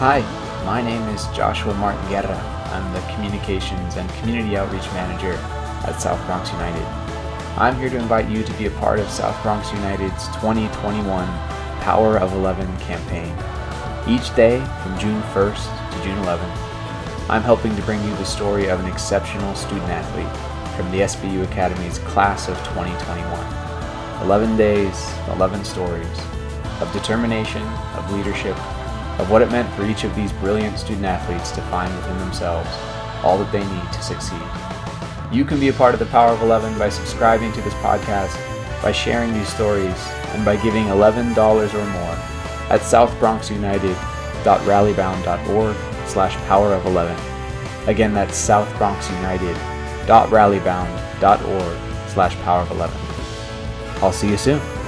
Hi, my name is Joshua Martin Guerra. I'm the Communications and Community Outreach Manager at South Bronx United. I'm here to invite you to be a part of South Bronx United's 2021 Power of 11 campaign. Each day from June 1st to June 11th, I'm helping to bring you the story of an exceptional student athlete from the SBU Academy's class of 2021. 11 days, 11 stories of determination, of leadership, of what it meant for each of these brilliant student athletes to find within themselves all that they need to succeed. You can be a part of the Power of 11 by subscribing to this podcast, by sharing these stories, and by giving $11 or more at southbronxunited.rallybound.org slash power of 11. Again, that's southbronxunited.rallybound.org slash power of 11. I'll see you soon.